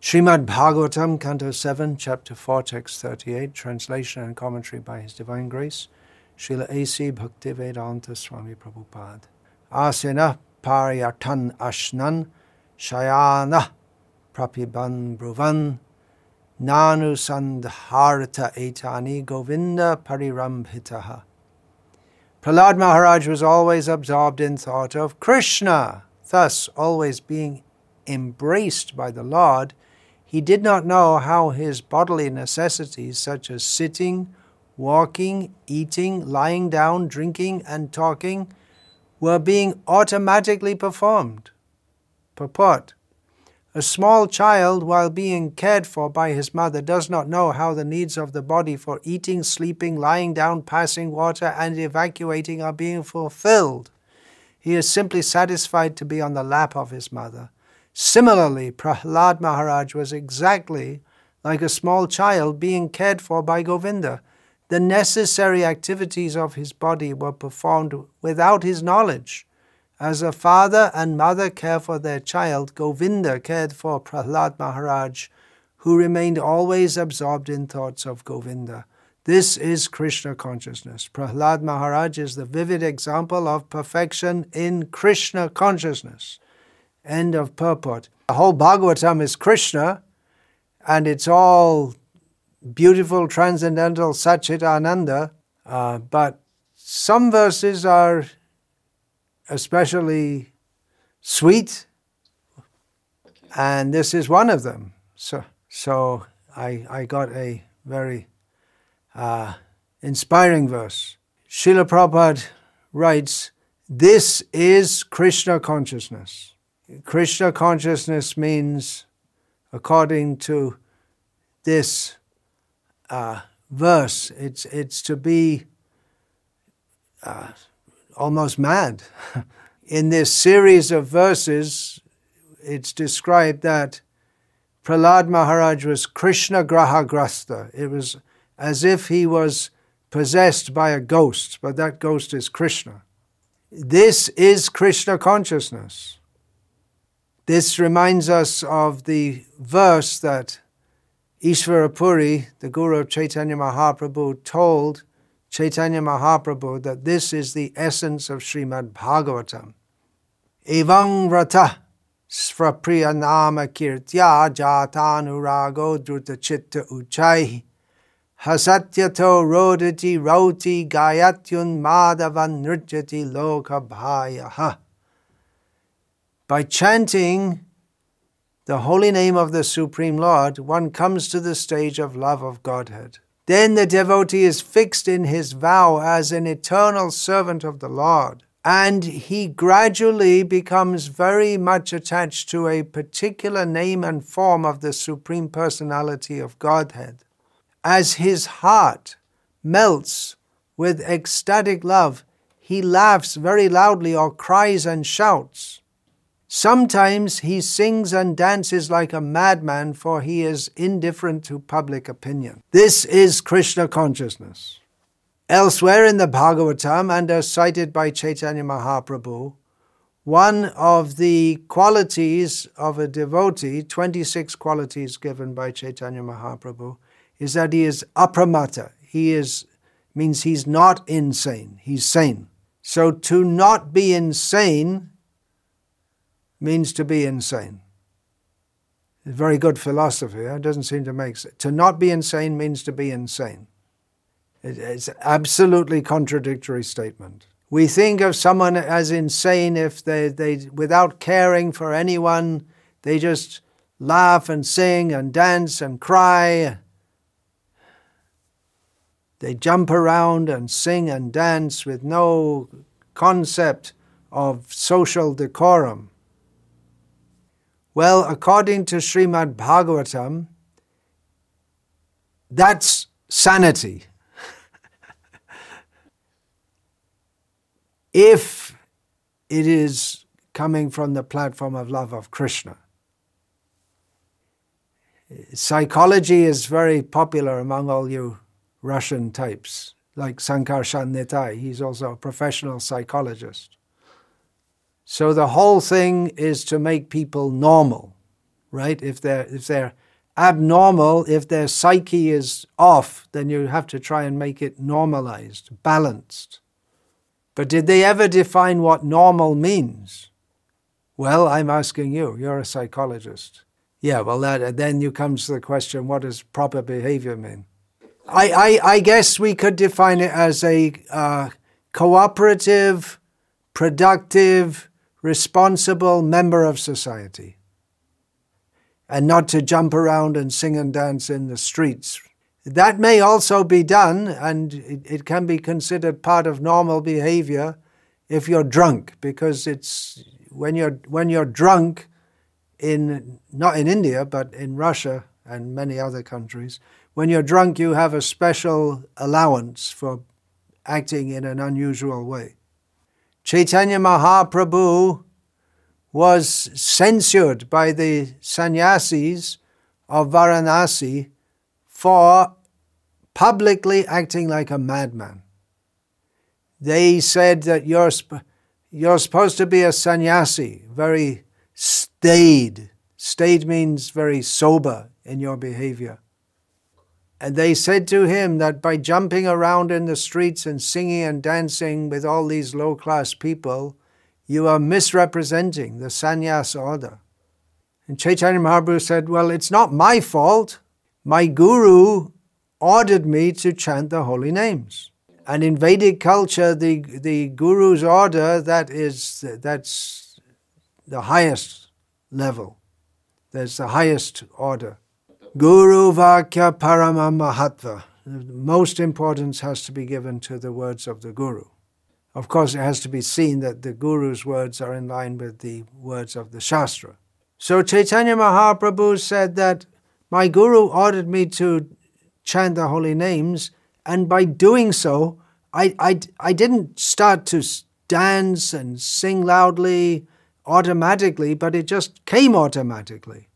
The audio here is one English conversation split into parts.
Srimad Bhagavatam, Canto 7, Chapter 4, Text 38, translation and commentary by His Divine Grace, Srila A.C. Bhaktivedanta Swami Prabhupada. Asena paryatan ashnan shayana prapiban bruvan nanu sandharata etani govinda parirambhitaha. Prahlad Maharaj was always absorbed in thought of Krishna, thus always being embraced by the Lord he did not know how his bodily necessities, such as sitting, walking, eating, lying down, drinking, and talking, were being automatically performed. Purport A small child, while being cared for by his mother, does not know how the needs of the body for eating, sleeping, lying down, passing water, and evacuating are being fulfilled. He is simply satisfied to be on the lap of his mother. Similarly, Prahlad Maharaj was exactly like a small child being cared for by Govinda. The necessary activities of his body were performed without his knowledge. As a father and mother care for their child, Govinda cared for Prahlad Maharaj, who remained always absorbed in thoughts of Govinda. This is Krishna consciousness. Prahlad Maharaj is the vivid example of perfection in Krishna consciousness. End of purport. The whole Bhagavatam is Krishna, and it's all beautiful, transcendental Satchitananda, uh, but some verses are especially sweet, and this is one of them. So, so I, I got a very uh, inspiring verse. Srila Prabhupada writes, This is Krishna consciousness. Krishna consciousness means, according to this uh, verse, it's, it's to be uh, almost mad. In this series of verses, it's described that Prahlad Maharaj was Krishna Grahagrasta. It was as if he was possessed by a ghost, but that ghost is Krishna. This is Krishna consciousness. This reminds us of the verse that Ishvara Puri, the Guru of Chaitanya Mahaprabhu, told Chaitanya Mahaprabhu that this is the essence of Srimad Bhagavatam. Evang vrata svapriya nama kirtya jatanurago druta chitta uchai hasatyato rodati roti gayatyun madhavan nrjati loka bhayaha. By chanting the holy name of the Supreme Lord, one comes to the stage of love of Godhead. Then the devotee is fixed in his vow as an eternal servant of the Lord, and he gradually becomes very much attached to a particular name and form of the Supreme Personality of Godhead. As his heart melts with ecstatic love, he laughs very loudly or cries and shouts. Sometimes he sings and dances like a madman, for he is indifferent to public opinion. This is Krishna consciousness. Elsewhere in the Bhagavatam, and as cited by Chaitanya Mahaprabhu, one of the qualities of a devotee, 26 qualities given by Chaitanya Mahaprabhu, is that he is apramata. He is means he's not insane, he's sane. So to not be insane means to be insane. It's very good philosophy. It doesn't seem to make sense. To not be insane means to be insane. It's an absolutely contradictory statement. We think of someone as insane if they, they, without caring for anyone, they just laugh and sing and dance and cry. They jump around and sing and dance with no concept of social decorum. Well, according to Srimad Bhagavatam, that's sanity. if it is coming from the platform of love of Krishna. Psychology is very popular among all you Russian types, like Sankarshan Nitai. He's also a professional psychologist. So the whole thing is to make people normal. right? If they're if they're abnormal, if their psyche is off, then you have to try and make it normalized, balanced. But did they ever define what normal means? Well, I'm asking you. You're a psychologist. Yeah, well, that, then you come to the question what does proper behavior mean? I, I, I guess we could define it as a uh, cooperative, productive, responsible member of society. And not to jump around and sing and dance in the streets. That may also be done, and it, it can be considered part of normal behavior if you're drunk, because it's when you're when you're drunk in not in India but in Russia and many other countries, when you're drunk you have a special allowance for acting in an unusual way. Chaitanya Mahaprabhu was censured by the sannyasis of Varanasi for publicly acting like a madman. They said that you're, you're supposed to be a sannyasi, very staid. Staid means very sober in your behavior. And they said to him that by jumping around in the streets and singing and dancing with all these low class people, you are misrepresenting the sannyas order. And Chaitanya Mahaprabhu said, Well, it's not my fault. My guru ordered me to chant the holy names. And in Vedic culture, the, the guru's order, that is, that's the highest level. There's the highest order. Guru Vakya Parama Mahatva. Most importance has to be given to the words of the Guru. Of course, it has to be seen that the Guru's words are in line with the words of the Shastra. So Chaitanya Mahaprabhu said that my Guru ordered me to chant the holy names, and by doing so, I, I, I didn't start to dance and sing loudly automatically, but it just came automatically.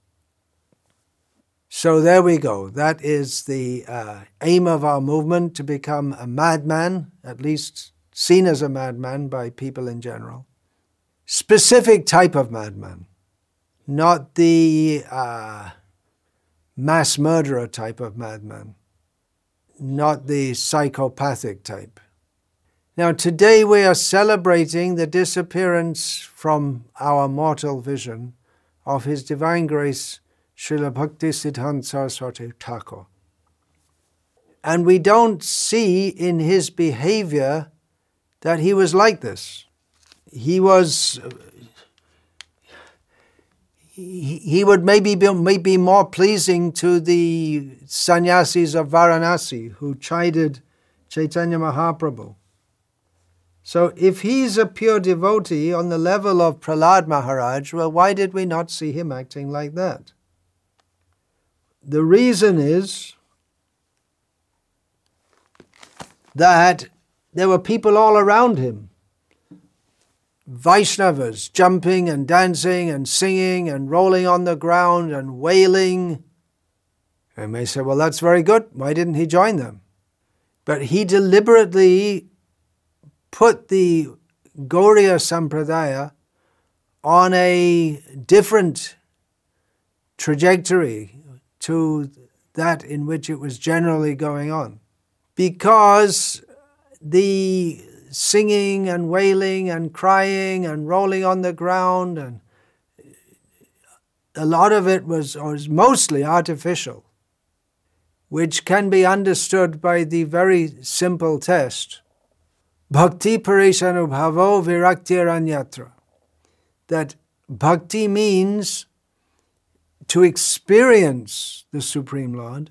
So there we go. That is the uh, aim of our movement to become a madman, at least seen as a madman by people in general. Specific type of madman, not the uh, mass murderer type of madman, not the psychopathic type. Now, today we are celebrating the disappearance from our mortal vision of His Divine Grace Srila Bhakti Siddhanta Saraswati Thakur. And we don't see in his behavior that he was like this. He was. He, he would maybe be, maybe more pleasing to the sannyasis of Varanasi who chided Chaitanya Mahaprabhu. So, if he's a pure devotee on the level of Prahlad Maharaj, well, why did we not see him acting like that? The reason is that there were people all around him. Vaishnavas jumping and dancing and singing and rolling on the ground and wailing. And may say, well, that's very good. Why didn't he join them? But he deliberately put the Gauriya Sampradaya on a different trajectory to that in which it was generally going on. Because the singing and wailing and crying and rolling on the ground and a lot of it was, or was mostly artificial, which can be understood by the very simple test. Bhakti parishanubhavo viraktiranyatra. That bhakti means to experience the Supreme Lord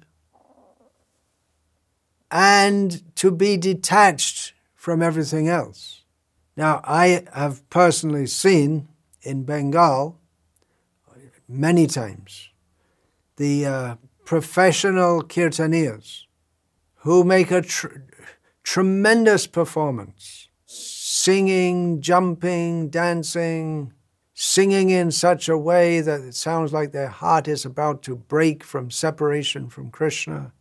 and to be detached from everything else. Now, I have personally seen in Bengal many times the uh, professional kirtaniyas who make a tr- tremendous performance, singing, jumping, dancing, singing in such a way that it sounds like their heart is about to break from separation from Krishna,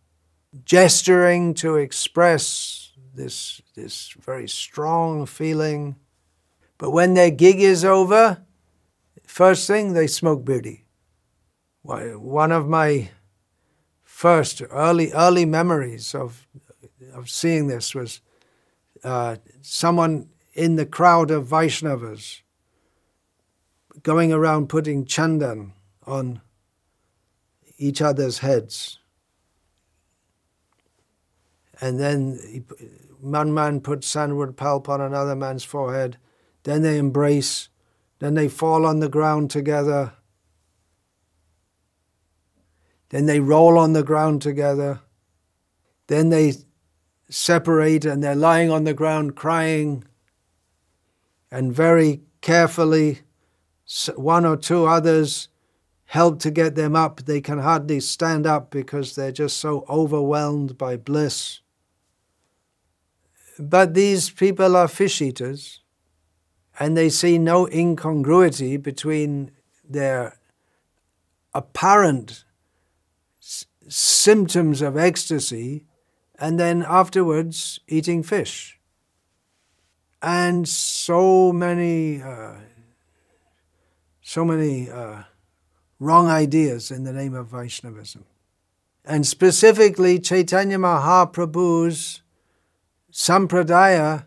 gesturing to express this, this very strong feeling. But when their gig is over, first thing they smoke bidi. One of my first early early memories of of seeing this was uh, someone in the crowd of Vaishnavas going around putting chandan on each other's heads. And then one man puts sandalwood pulp on another man's forehead. Then they embrace. Then they fall on the ground together. Then they roll on the ground together. Then they separate and they're lying on the ground crying. And very carefully, one or two others help to get them up. They can hardly stand up because they're just so overwhelmed by bliss. But these people are fish eaters, and they see no incongruity between their apparent s- symptoms of ecstasy and then afterwards eating fish. And so many, uh, so many uh, wrong ideas in the name of Vaishnavism. And specifically, Chaitanya Mahaprabhu's Sampradaya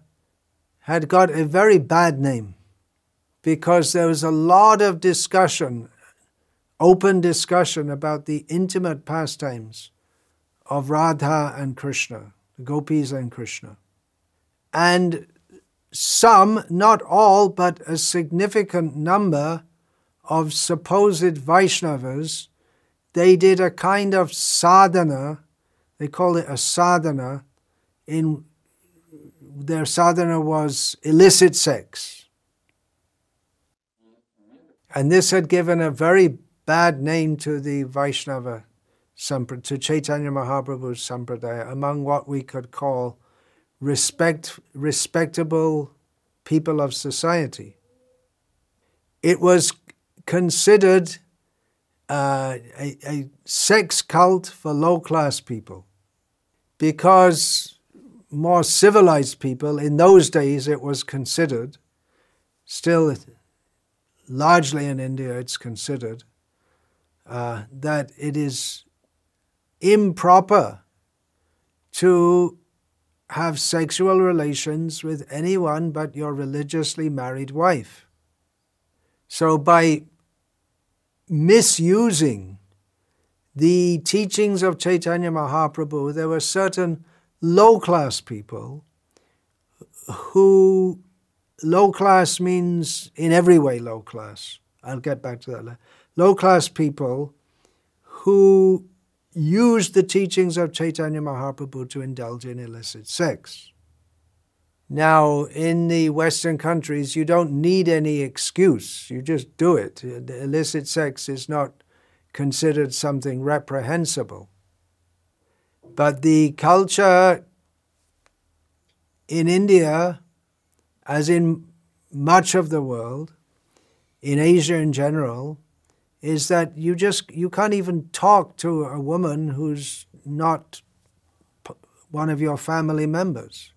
had got a very bad name because there was a lot of discussion, open discussion about the intimate pastimes of Radha and Krishna, the gopis and Krishna. And some, not all, but a significant number of supposed Vaishnavas, they did a kind of sadhana, they call it a sadhana, in their sadhana was illicit sex. And this had given a very bad name to the Vaishnava to Chaitanya Mahaprabhu's sampradaya, among what we could call respect, respectable people of society. It was considered uh, a, a sex cult for low class people because more civilized people, in those days it was considered, still largely in India it's considered, uh, that it is improper to have sexual relations with anyone but your religiously married wife. So, by misusing the teachings of Chaitanya Mahaprabhu, there were certain low class people who, low class means in every way low class. I'll get back to that later. Low class people who used the teachings of Chaitanya Mahaprabhu to indulge in illicit sex. Now, in the Western countries, you don't need any excuse. You just do it. Illicit sex is not considered something reprehensible. But the culture in India, as in much of the world, in Asia in general, is that you just you can't even talk to a woman who's not one of your family members.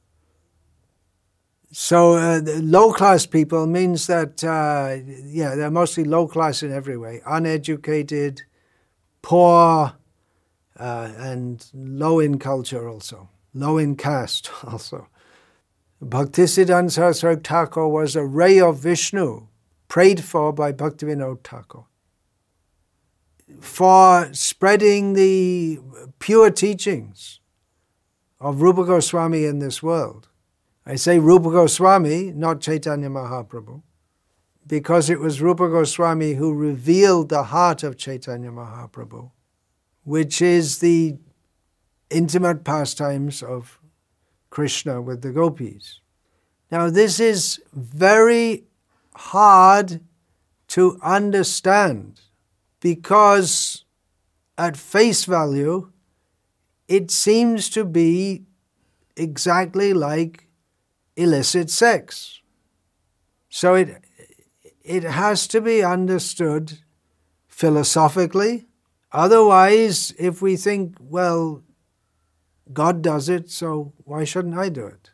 So uh, low class people means that uh, yeah they're mostly low class in every way, uneducated, poor, uh, and low in culture also, low in caste also. Bhaktisiddhanta Saraswati Thakur was a ray of Vishnu, prayed for by Bhaktivinoda Thakur for spreading the pure teachings of Rupa Goswami in this world. I say Rupa Goswami, not Chaitanya Mahaprabhu, because it was Rupa Goswami who revealed the heart of Chaitanya Mahaprabhu, which is the intimate pastimes of Krishna with the gopis. Now, this is very hard to understand because at face value, it seems to be exactly like illicit sex. So it, it has to be understood philosophically. Otherwise, if we think, well, God does it, so why shouldn't I do it?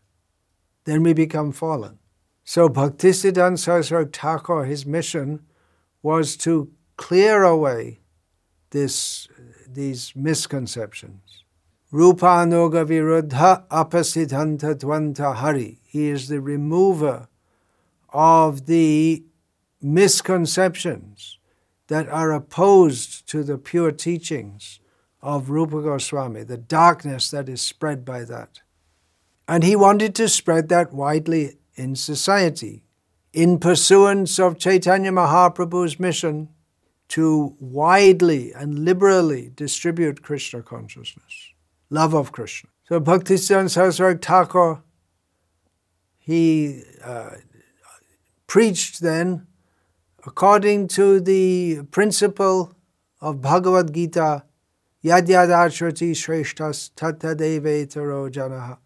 Then we become fallen. So Bhaktisiddhanta Saraswati Thakur, his mission was to clear away this, these misconceptions. Rupanoga viruddha apasiddhanta dvanta hari. He is the remover of the misconceptions that are opposed to the pure teachings of Rupa Goswami, the darkness that is spread by that. And he wanted to spread that widely in society, in pursuance of Chaitanya Mahaprabhu's mission to widely and liberally distribute Krishna consciousness, love of Krishna. So Bhaktisiddhanta Saraswati Thakur, he uh, preached then according to the principle of Bhagavad Gita, Yad Yad Acharati Shreshtas Tata Devetaro Janaha.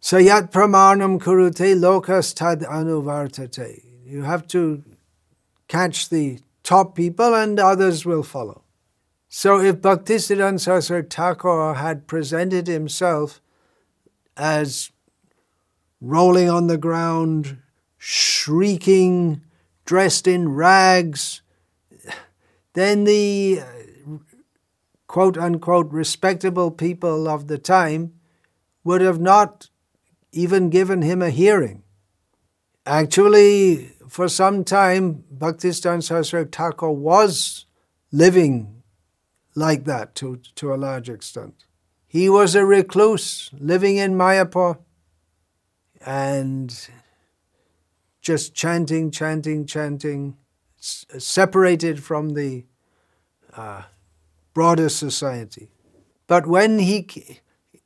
Sayat pramanam kurute lokas tad anuvartate. You have to catch the top people and others will follow. So if Bhaktisiddhanta Saraswati Thakur had presented himself as rolling on the ground, shrieking, dressed in rags, then the uh, quote unquote respectable people of the time would have not even given him a hearing. Actually, for some time, Bhaktisiddhanta Saraswati Thakur was living like that to, to a large extent. He was a recluse living in Mayapur and just chanting, chanting, chanting, separated from the uh, broader society. But when he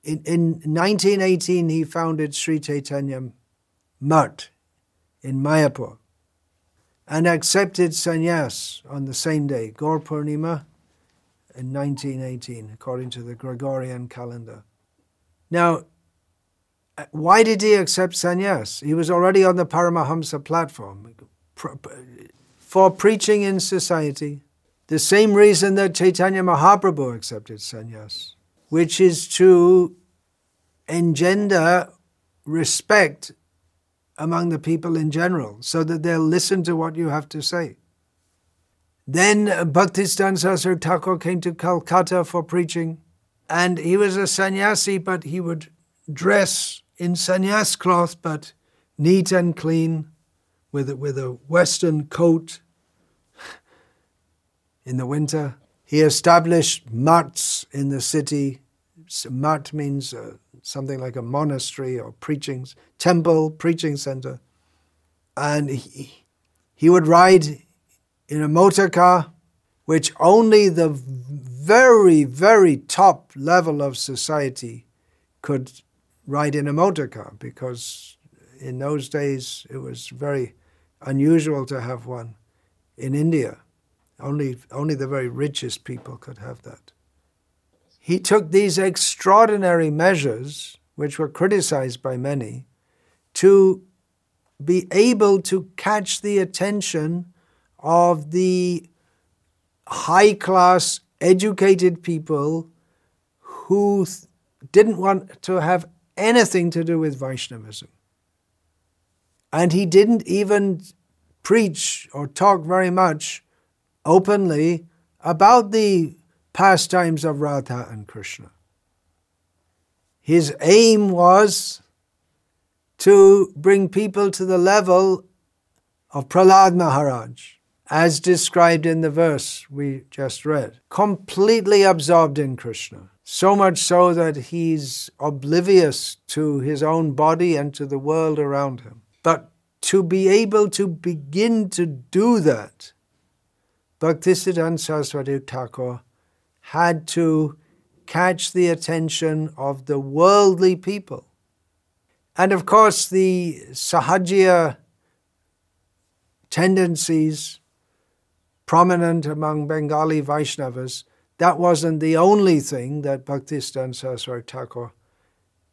in, in 1918, he founded Sri Chaitanya Mutt in Mayapur and accepted sannyas on the same day, Gaur Purnima, in 1918, according to the Gregorian calendar. Now, uh, why did he accept sannyas? He was already on the Paramahamsa platform for preaching in society. The same reason that Chaitanya Mahaprabhu accepted sannyas which is to engender respect among the people in general, so that they'll listen to what you have to say. Then Bhaktisiddhanta Saraswati Thakur came to Calcutta for preaching, and he was a sannyasi, but he would dress in sannyas cloth, but neat and clean, with a, with a western coat in the winter. He established mats in the city Mat means uh, something like a monastery or preaching temple, preaching center. And he, he would ride in a motor car, which only the very, very top level of society could ride in a motor car because in those days it was very unusual to have one in India. Only, only the very richest people could have that he took these extraordinary measures, which were criticized by many, to be able to catch the attention of the high class, educated people who didn't want to have anything to do with Vaishnavism. And he didn't even preach or talk very much openly about the pastimes of Radha and Krishna. His aim was to bring people to the level of Prahlad Maharaj, as described in the verse we just read, completely absorbed in Krishna. So much so that he's oblivious to his own body and to the world around him. But to be able to begin to do that, Bhaktisiddhanta Saraswati Thakur had to catch the attention of the worldly people. And of course, the Sahajiya tendencies prominent among Bengali Vaishnavas, that wasn't the only thing that Bhaktisiddhanta Saraswati Thakur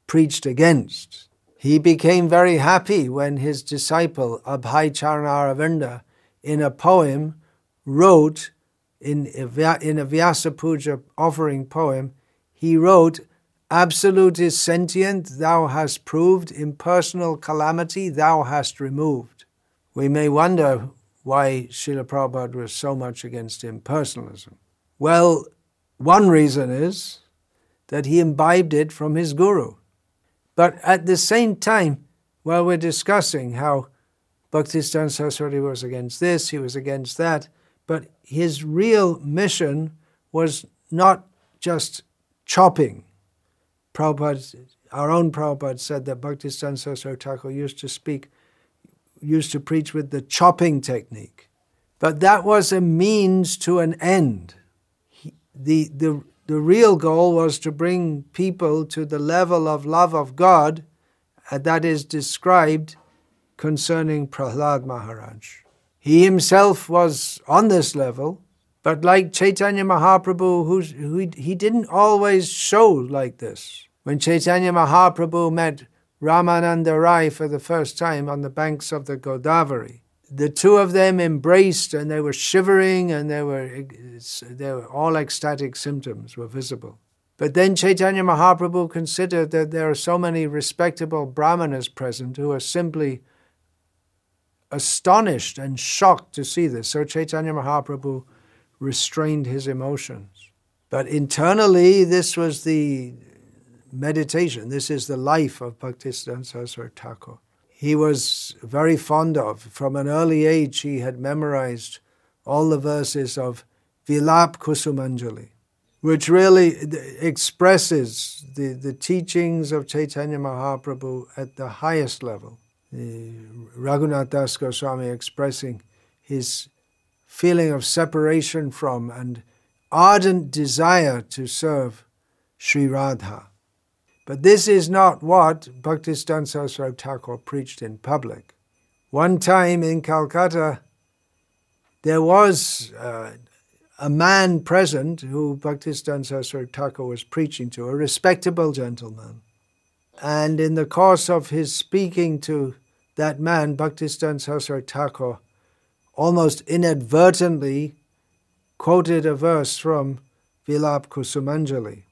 preached against. He became very happy when his disciple Abhay Charana in a poem wrote in a, in a Vyasa Puja offering poem, he wrote, Absolute is sentient, thou hast proved, impersonal calamity thou hast removed. We may wonder why Srila Prabhupada was so much against impersonalism. Well, one reason is that he imbibed it from his guru. But at the same time, while we're discussing how Bhaktisiddhanta Saraswati was against this, he was against that, but his real mission was not just chopping. Prabhupada, our own Prabhupada said that Bhaktisiddhanta Saraswati Thakur used to speak, used to preach with the chopping technique. But that was a means to an end. He, the, the, the real goal was to bring people to the level of love of God uh, that is described concerning Prahlad Maharaj. He himself was on this level, but like Chaitanya Mahaprabhu, who he didn't always show like this. When Chaitanya Mahaprabhu met Ramananda Rai for the first time on the banks of the Godavari, the two of them embraced and they were shivering and they were, they were all ecstatic symptoms were visible. But then Chaitanya Mahaprabhu considered that there are so many respectable brahmanas present who are simply astonished and shocked to see this. So Chaitanya Mahaprabhu restrained his emotions. But internally, this was the meditation. This is the life of Bhaktisiddhanta Saraswati Thakur. He was very fond of. From an early age, he had memorized all the verses of Vilap Kusumanjali, which really expresses the, the teachings of Chaitanya Mahaprabhu at the highest level. Raghunath Das Goswami expressing his feeling of separation from and ardent desire to serve Sri Radha. But this is not what Bhaktisiddhanta Saraswati Thakur preached in public. One time in Calcutta, there was uh, a man present who Bhaktisiddhanta Saraswati Thakur was preaching to, a respectable gentleman. And in the course of his speaking to that man, Bhaktisiddhanta Saraswati Thakur, almost inadvertently quoted a verse from Vilap Kusumanjali.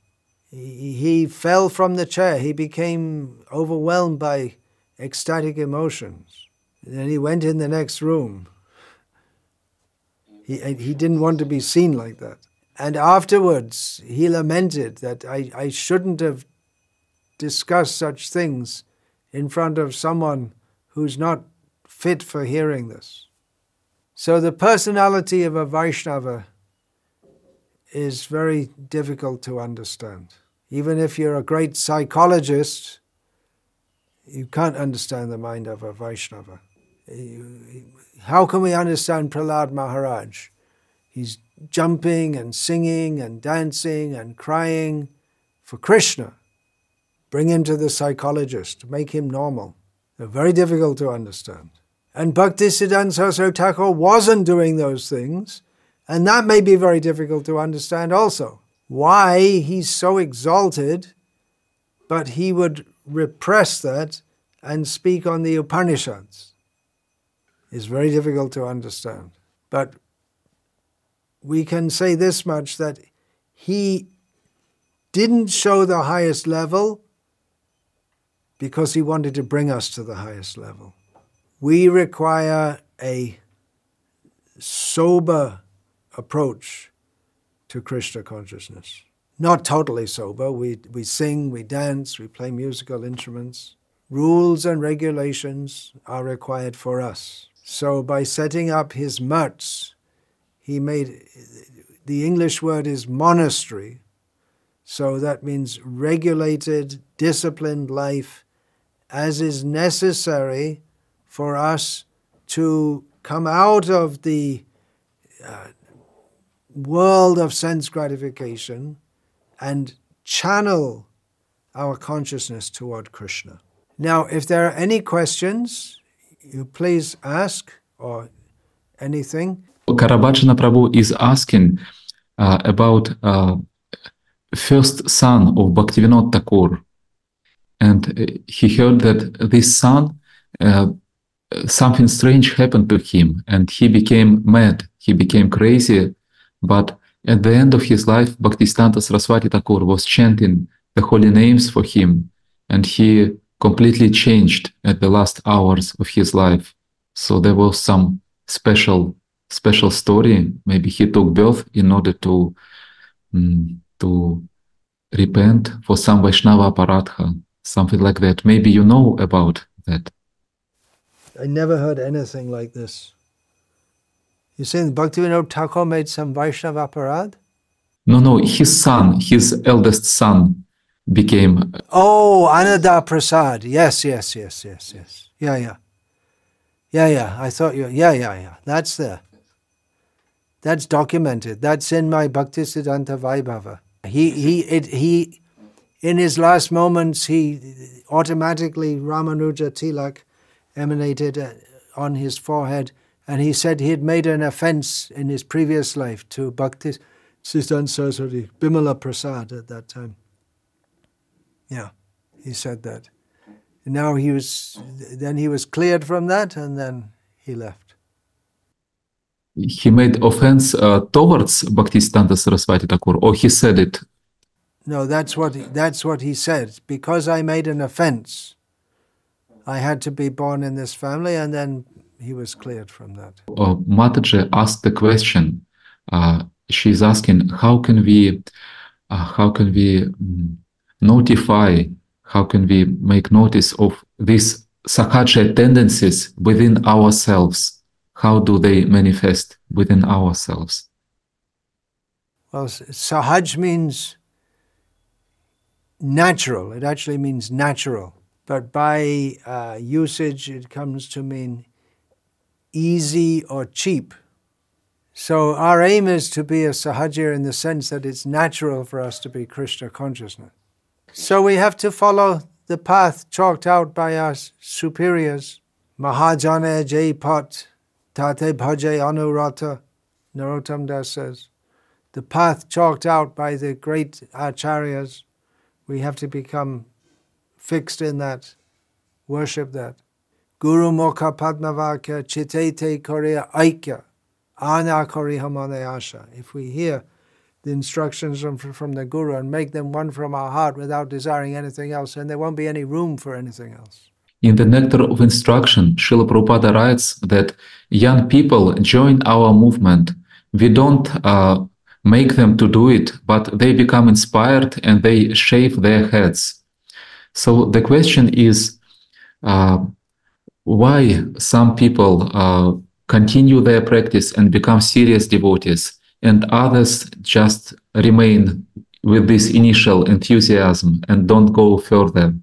He, fell from the chair. He became overwhelmed by ecstatic emotions. Then he went in the next room. He, he didn't want to be seen like that. And afterwards, he lamented that I, I shouldn't have discussed such things in front of someone who's not fit for hearing this. So the personality of a Vaishnava is very difficult to understand. Even if you're a great psychologist, you can't understand the mind of a Vaishnava. How can we understand Prahlad Maharaj? He's jumping and singing and dancing and crying for Krishna. Bring him to the psychologist, make him normal. They're very difficult to understand. And Bhaktisiddhanta Saraswati Thakur wasn't doing those things, and that may be very difficult to understand also. Why he's so exalted, but he would repress that and speak on the Upanishads is very difficult to understand. But we can say this much that he didn't show the highest level because he wanted to bring us to the highest level we require a sober approach to Krishna consciousness. Not totally sober. We, we sing, we dance, we play musical instruments. Rules and regulations are required for us. So by setting up his mutts, he made the English word is monastery. So that means regulated, disciplined life as is necessary for us to come out of the uh, world of sense gratification and channel our consciousness toward Krishna. Now, if there are any questions, you please ask or anything. Karabachana Prabhu is asking uh, about uh, first son of Bhaktivinoda Thakur. And uh, he heard that this son uh, something strange happened to him and he became mad, he became crazy. But at the end of his life, Bhaktisiddhanta Saraswati Thakur was chanting the holy names for him and he completely changed at the last hours of his life. So there was some special special story. Maybe he took birth in order to mm, to repent for some Vaishnava aparadha, something like that. Maybe you know about that. I never heard anything like this. You're saying Bhaktivinoda Thakur made some Vaishnava aparad? No, no, his son, his eldest son, became. Oh, Ananda Prasad. Yes, yes, yes, yes, yes. Yeah, yeah. Yeah, yeah. I thought you. Yeah, yeah, yeah. That's there. That's documented. That's in my Bhaktisiddhanta Vaibhava. He, he, it, he, in his last moments, he automatically Ramanuja Tilak emanated uh, on his forehead, and he said he had made an offense in his previous life to Bhakti Siddhanta Saraswati, Bimala Prasad at that time. Yeah, he said that. And now he was, then he was cleared from that, and then he left. He made offense uh, towards Bhaktisiddhanta Saraswati Thakur, or he said it. No, that's what he, that's what he said. Because I made an offense, I had to be born in this family, and then he was cleared from that. Uh, Mataji asked the question. Uh, she's asking, how can we, uh, how can we um, notify, how can we make notice of these sahaja tendencies within ourselves? How do they manifest within ourselves? Well, sahaj means natural. It actually means natural. But by uh, usage, it comes to mean easy or cheap. So our aim is to be a sahajir in the sense that it's natural for us to be Krishna consciousness. So we have to follow the path chalked out by our superiors. Mahajane Jaipat Tate Bhaje Anurata, Narottam Das says. The path chalked out by the great acharyas, we have to become fixed in that, worship that. Guru Mokha Padmavakya Chitete Korea Aikya Ana Korihamane Asha. If we hear the instructions from, from the Guru and make them one from our heart without desiring anything else, and there won't be any room for anything else. In the Nectar of Instruction, Srila Prabhupada writes that young people join our movement. We don't uh, make them to do it, but they become inspired and they shave their heads. So the question is uh, why some people uh, continue their practice and become serious devotees and others just remain with this initial enthusiasm and don't go further.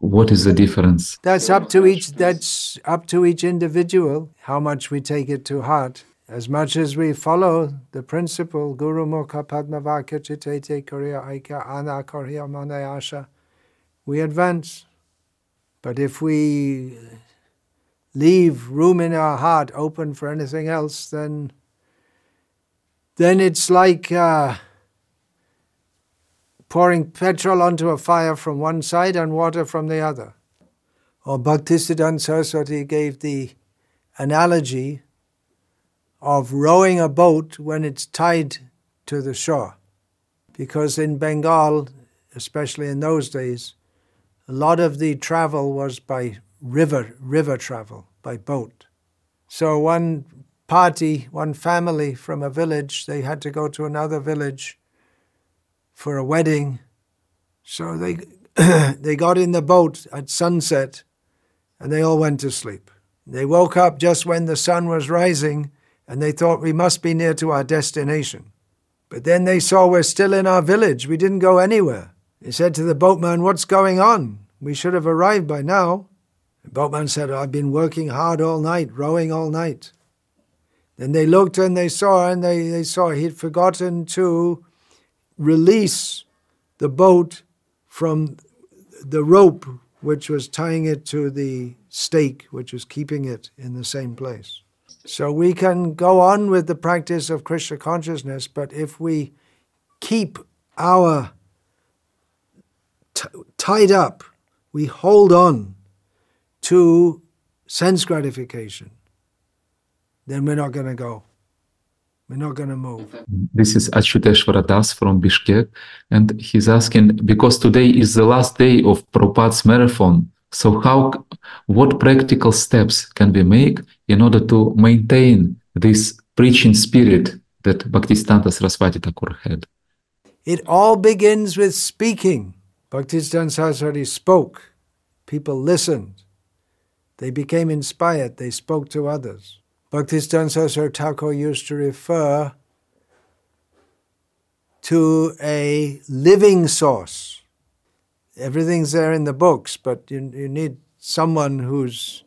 What is the difference? That's up to each that's up to each individual how much we take it to heart. As much as we follow the principle guru mukha padmavakya chitete korea aika ana korea manayasha we advance. But if we leave room in our heart open for anything else then then it's like uh, pouring petrol onto a fire from one side and water from the other. Or Bhaktisiddhanta Saraswati gave the analogy of rowing a boat when it's tied to the shore. Because in Bengal, especially in those days, a lot of the travel was by river, river travel, by boat. So one party, one family from a village, they had to go to another village for a wedding. So they, they got in the boat at sunset and they all went to sleep. They woke up just when the sun was rising and they thought we must be near to our destination. But then they saw we're still in our village. We didn't go anywhere. They said to the boatman, What's going on? We should have arrived by now. The boatman said, I've been working hard all night, rowing all night. Then they looked and they saw, and they, they saw he'd forgotten to release the boat from the rope which was tying it to the stake, which was keeping it in the same place. So we can go on with the practice of Krishna consciousness, but if we keep our t- tied up, we hold on to sense gratification, then we're not going to go. We're not going to move. This is Achyuteshvara Das from Bishkek, and he's asking because today is the last day of Prabhupada's marathon So how, what practical steps can we make in order to maintain this preaching spirit that Bhaktisiddhanta Saraswati Thakur had? It all begins with speaking. Bhaktisiddhanta Saraswati spoke. People listened. They became inspired. They spoke to others. Bhaktisiddhanta Saraswati Thakur used to refer to a living source. Everything's there in the books, but you, you need someone who's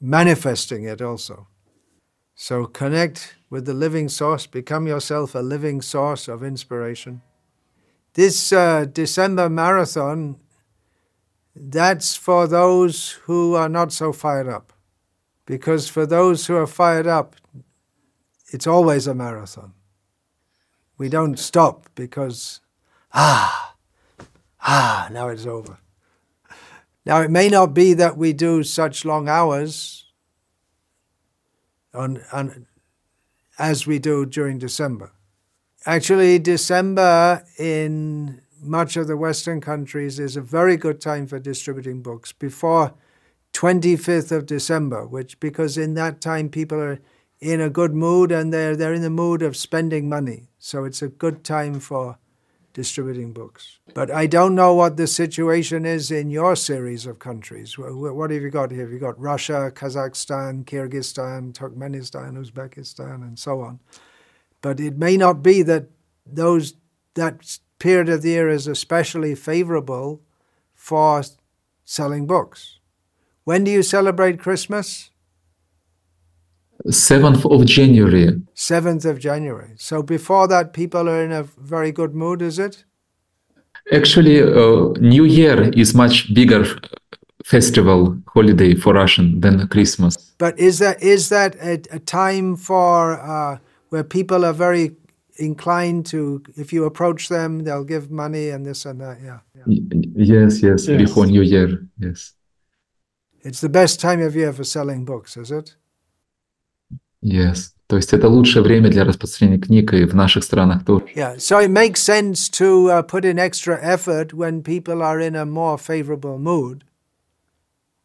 manifesting it also. So connect with the living source, become yourself a living source of inspiration. This uh, December marathon, that's for those who are not so fired up. Because for those who are fired up, it's always a marathon. We don't stop because, ah, ah, now it's over. Now, it may not be that we do such long hours on, on, as we do during December. Actually, December in much of the Western countries is a very good time for distributing books before 25th of December, which because in that time people are in a good mood and they're they're in the mood of spending money. So it's a good time for distributing books. But I don't know what the situation is in your series of countries. What have you got here? Have you got Russia, Kazakhstan, Kyrgyzstan, Turkmenistan, Uzbekistan, and so on? But it may not be that those that period of the year is especially favorable for selling books. When do you celebrate Christmas? 7th of January. 7th of January. So before that, people are in a very good mood, is it? Actually, uh, New Year is much bigger festival holiday for Russian than Christmas. But is that is that a, a time for uh, where people are very inclined to, if you approach them, they'll give money and this and that. Yeah. yeah. Yes, yes, yes, before New Year. Yes. It's the best time of year for selling books, is it? Yes. То есть это лучшее время для распространения книг и в наших странах тоже. Yeah, so it makes sense to uh, put in extra effort when people are in a more favorable mood.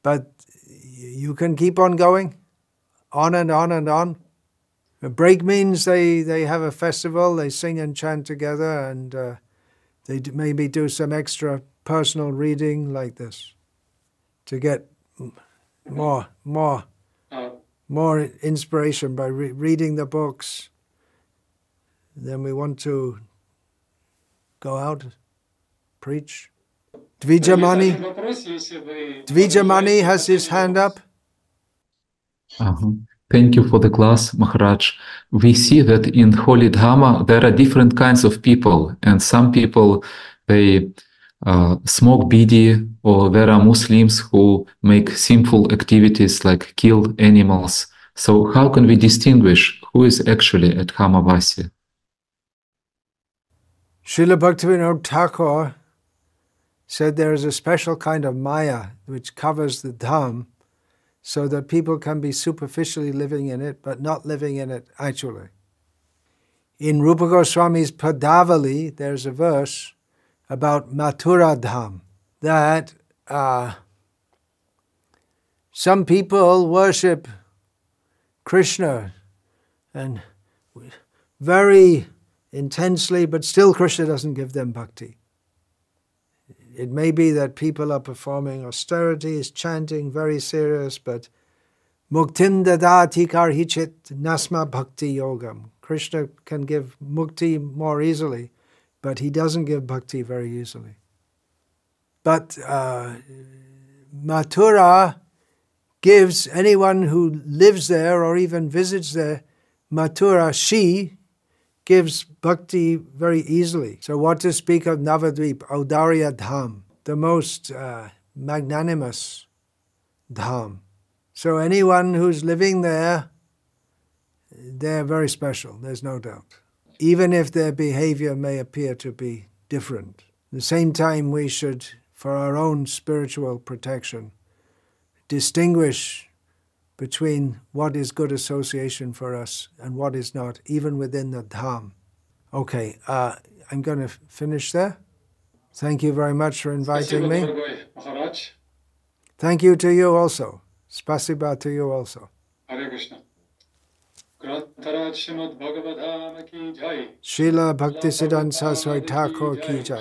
But you can keep on going, on and on and on. A break means they, they have a festival, they sing and chant together, and uh, they maybe do some extra personal reading like this to get more, more more inspiration by re- reading the books. Then we want to go out, preach. Dvijamani, Dvijamani has his hand up. Uh-huh. Thank you for the class, Maharaj. We see that in Holy Dhamma there are different kinds of people, and some people they uh, smoke bidi, or there are Muslims who make sinful activities like kill animals. So how can we distinguish who is actually a Dhamavasi? Srila Bhaktivinoda Thakur said there is a special kind of maya which covers the dham so that people can be superficially living in it but not living in it actually. In Rupa Goswami's Padyavali, there's a verse about Mathura Dham, that uh, some people worship Krishna and very intensely, but still Krishna doesn't give them bhakti. It may be that people are performing austerities, chanting, very serious, but muktim dadati karhichit nasma bhakti yogam. Krishna can give mukti more easily but he doesn't give bhakti very easily. But uh, Mathura gives anyone who lives there or even visits there, Mathura, she gives bhakti very easily. So, what to speak of Navadvip, Audarya Dham, the most uh, magnanimous Dham. So, anyone who's living there, they're very special, there's no doubt even if their behavior may appear to be different. At the same time, we should, for our own spiritual protection, distinguish between what is good association for us and what is not, even within the Dham. Okay, uh, I'm going to finish there. Thank you very much for inviting me. Thank you to you also. Spasiba to you also. Hare Krishna. Grantharaj Srimad Bhagavatam ki. Srila Bhaktisiddhanta Saraswati Thakur ki jai.